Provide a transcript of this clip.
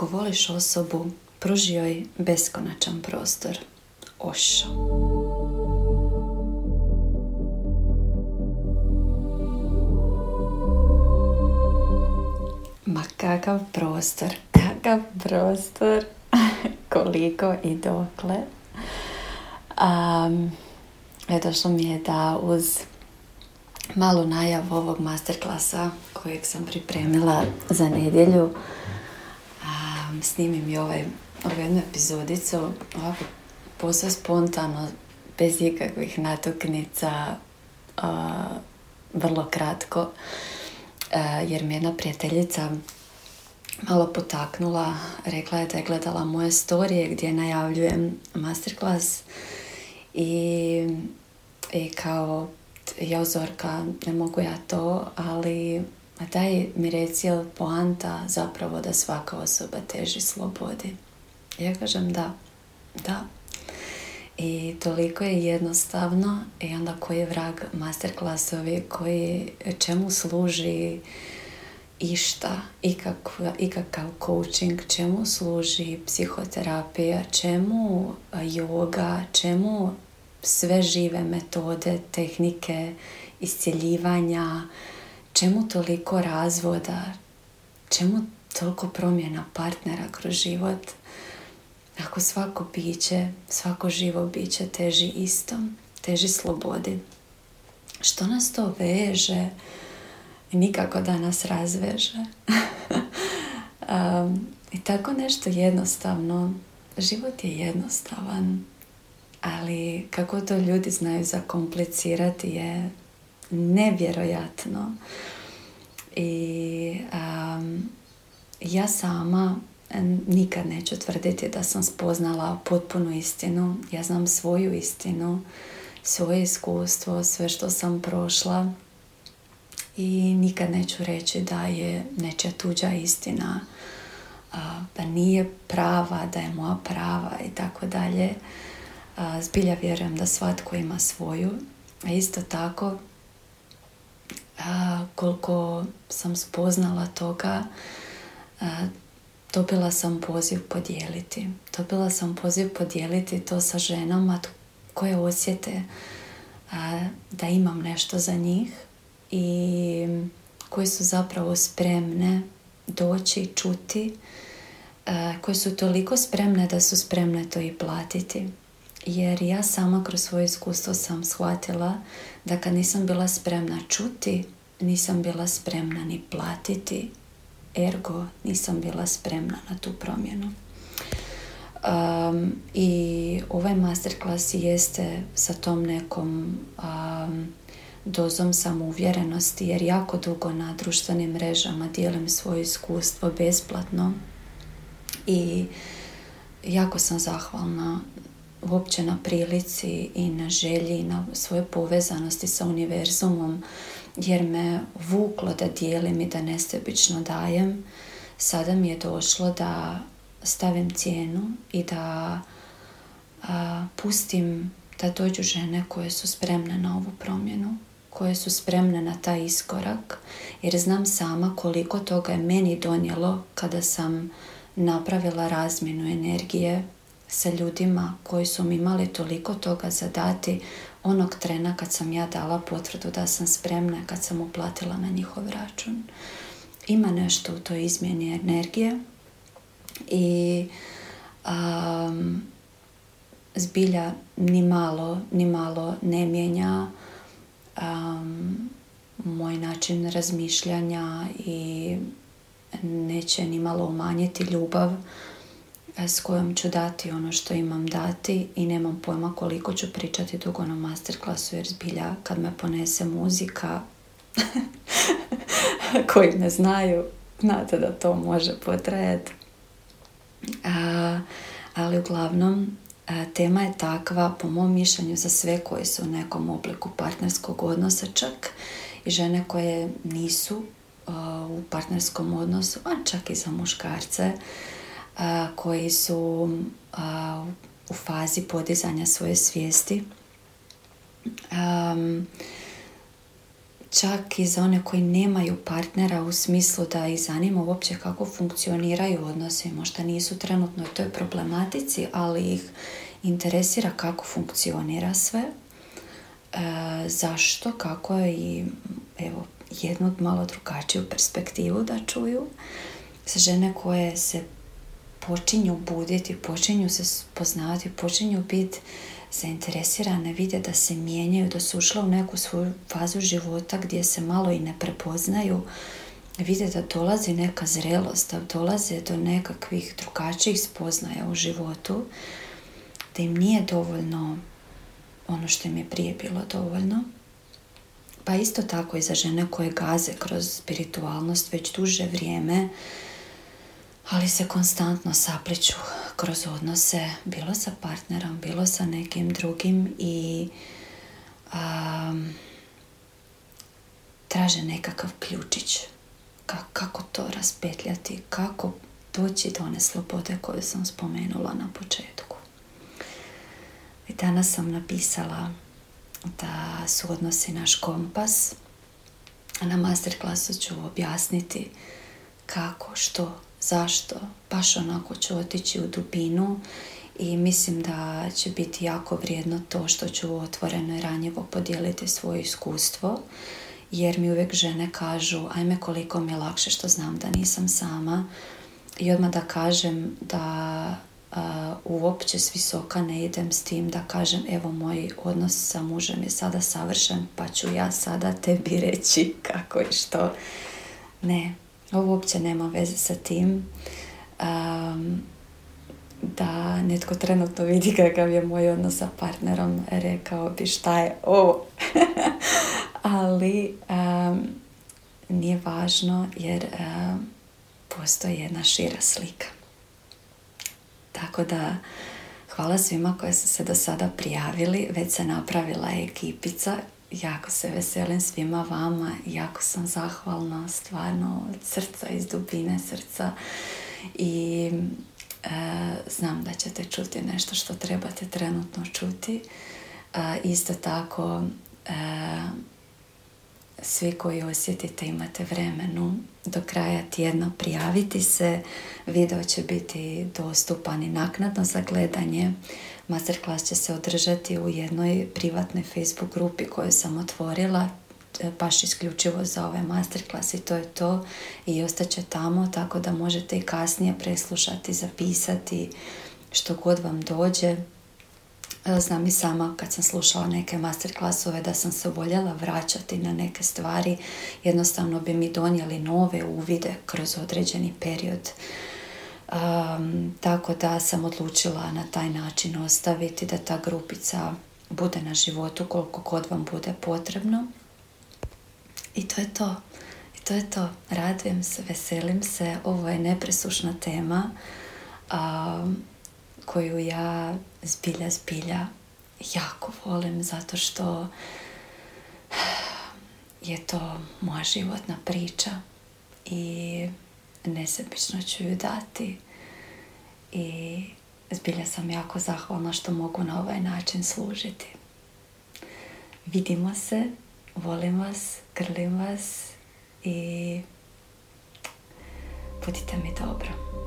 Ako voliš osobu, pruži joj beskonačan prostor. Ošo. Ma kakav prostor, kakav prostor, koliko i dokle. Um, došlo mi je da uz malu najavu ovog masterklasa kojeg sam pripremila za nedjelju snimim i ovaj, ovu jednu epizodicu ovako posve spontano bez ikakvih natuknica uh, vrlo kratko uh, jer mi jedna prijateljica malo potaknula rekla je da je gledala moje storije gdje najavljujem masterclass i, i kao ja uzorka, ne mogu ja to, ali daj mi reci poanta zapravo da svaka osoba teži slobodi. Ja kažem da, da. I toliko je jednostavno i onda koji je vrag masterklasovi koji čemu služi išta, ikakav, ikakav coaching, čemu služi psihoterapija, čemu yoga, čemu sve žive metode, tehnike iscjeljivanja, čemu toliko razvoda, čemu toliko promjena partnera kroz život, ako svako biće, svako živo biće teži istom, teži slobodi. Što nas to veže? Nikako da nas razveže. um, I tako nešto jednostavno. Život je jednostavan ali kako to ljudi znaju zakomplicirati je nevjerojatno. I ja sama nikad neću tvrditi da sam spoznala potpunu istinu. Ja znam svoju istinu, svoje iskustvo, sve što sam prošla i nikad neću reći da je nečija tuđa istina, da nije prava, da je moja prava i tako dalje zbilja vjerujem da svatko ima svoju. A isto tako, koliko sam spoznala toga, dobila sam poziv podijeliti. Dobila sam poziv podijeliti to sa ženama koje osjete da imam nešto za njih i koje su zapravo spremne doći čuti, koje su toliko spremne da su spremne to i platiti jer ja sama kroz svoje iskustvo sam shvatila da kad nisam bila spremna čuti, nisam bila spremna ni platiti, ergo nisam bila spremna na tu promjenu. Um, I ovaj masterclass jeste sa tom nekom um, dozom samouvjerenosti jer jako dugo na društvenim mrežama dijelim svoje iskustvo besplatno i jako sam zahvalna uopće na prilici i na želji na svojoj povezanosti sa univerzumom jer me vuklo da dijelim i da nesebično dajem sada mi je došlo da stavim cijenu i da pustim da dođu žene koje su spremne na ovu promjenu koje su spremne na taj iskorak jer znam sama koliko toga je meni donijelo kada sam napravila razmjenu energije sa ljudima koji su mi imali toliko toga zadati onog trena kad sam ja dala potvrdu da sam spremna, kad sam uplatila na njihov račun. Ima nešto u toj izmjeni energije i um, zbilja ni malo, ni malo ne mijenja um, moj način razmišljanja i neće ni malo umanjiti ljubav s kojom ću dati ono što imam dati i nemam pojma koliko ću pričati dugo na masterclassu jer zbilja kad me ponese muzika koji ne znaju znate da to može potrajati ali uglavnom tema je takva po mom mišljenju za sve koji su u nekom obliku partnerskog odnosa čak i žene koje nisu u partnerskom odnosu a čak i za muškarce koji su u fazi podizanja svoje svijesti. čak i za one koji nemaju partnera u smislu da ih zanima uopće kako funkcioniraju odnosi. Možda nisu trenutno u toj problematici, ali ih interesira kako funkcionira sve, e, zašto, kako i evo, jednu malo drugačiju perspektivu da čuju. Za žene koje se počinju buditi, počinju se poznavati, počinju biti zainteresirane, vide da se mijenjaju, da su ušle u neku svoju fazu života gdje se malo i ne prepoznaju, vide da dolazi neka zrelost, da dolaze do nekakvih drugačijih spoznaja u životu, da im nije dovoljno ono što im je prije bilo dovoljno. Pa isto tako i za žene koje gaze kroz spiritualnost već duže vrijeme, ali se konstantno sapliču kroz odnose, bilo sa partnerom, bilo sa nekim drugim i um, traže nekakav ključić. kako to raspetljati, kako doći do one slobode koju sam spomenula na početku. I danas sam napisala da su odnosi naš kompas. A na masterklasu ću objasniti kako, što, zašto. Baš onako ću otići u dubinu i mislim da će biti jako vrijedno to što ću otvoreno i ranjivo podijeliti svoje iskustvo jer mi uvijek žene kažu ajme koliko mi je lakše što znam da nisam sama i odmah da kažem da uh, uopće s visoka ne idem s tim da kažem evo moj odnos sa mužem je sada savršen pa ću ja sada tebi reći kako i što. Ne, ovo uopće nema veze sa tim. Um, da netko trenutno vidi kakav je moj odnos sa partnerom, rekao bi šta je ovo. Ali um, nije važno jer um, postoji jedna šira slika. Tako da hvala svima koji su se do sada prijavili. Već se napravila ekipica. Jako se veselim svima vama. Jako sam zahvalna stvarno od srca, iz dubine srca. I e, znam da ćete čuti nešto što trebate trenutno čuti. E, isto tako e, svi koji osjetite imate vremenu do kraja tjedna prijaviti se. Video će biti dostupan i naknadno za gledanje. Masterclass će se održati u jednoj privatnoj Facebook grupi koju sam otvorila e, baš isključivo za ovaj masterclass i to je to i ostaće tamo tako da možete i kasnije preslušati, zapisati što god vam dođe Znam i sama kad sam slušala neke masterclassove da sam se voljela vraćati na neke stvari. Jednostavno bi mi donijeli nove uvide kroz određeni period. Um, tako da sam odlučila na taj način ostaviti da ta grupica bude na životu koliko god vam bude potrebno. I to je to. I to je to. Radujem se, veselim se. Ovo je nepresušna tema. Um, koju ja zbilja, zbilja jako volim zato što je to moja životna priča i nesebično ću ju dati i zbilja sam jako zahvalna što mogu na ovaj način služiti. Vidimo se, volim vas, grlim vas i budite mi dobro.